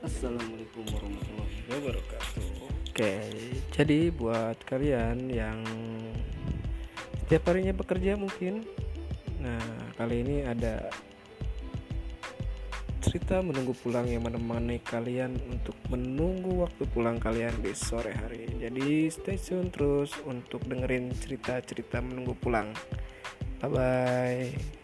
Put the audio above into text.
Assalamualaikum warahmatullahi wabarakatuh. Oke, jadi buat kalian yang setiap harinya bekerja mungkin, nah kali ini ada cerita menunggu pulang yang menemani kalian untuk menunggu waktu pulang kalian di sore hari. Jadi stay tune terus untuk dengerin cerita-cerita menunggu pulang. Bye bye.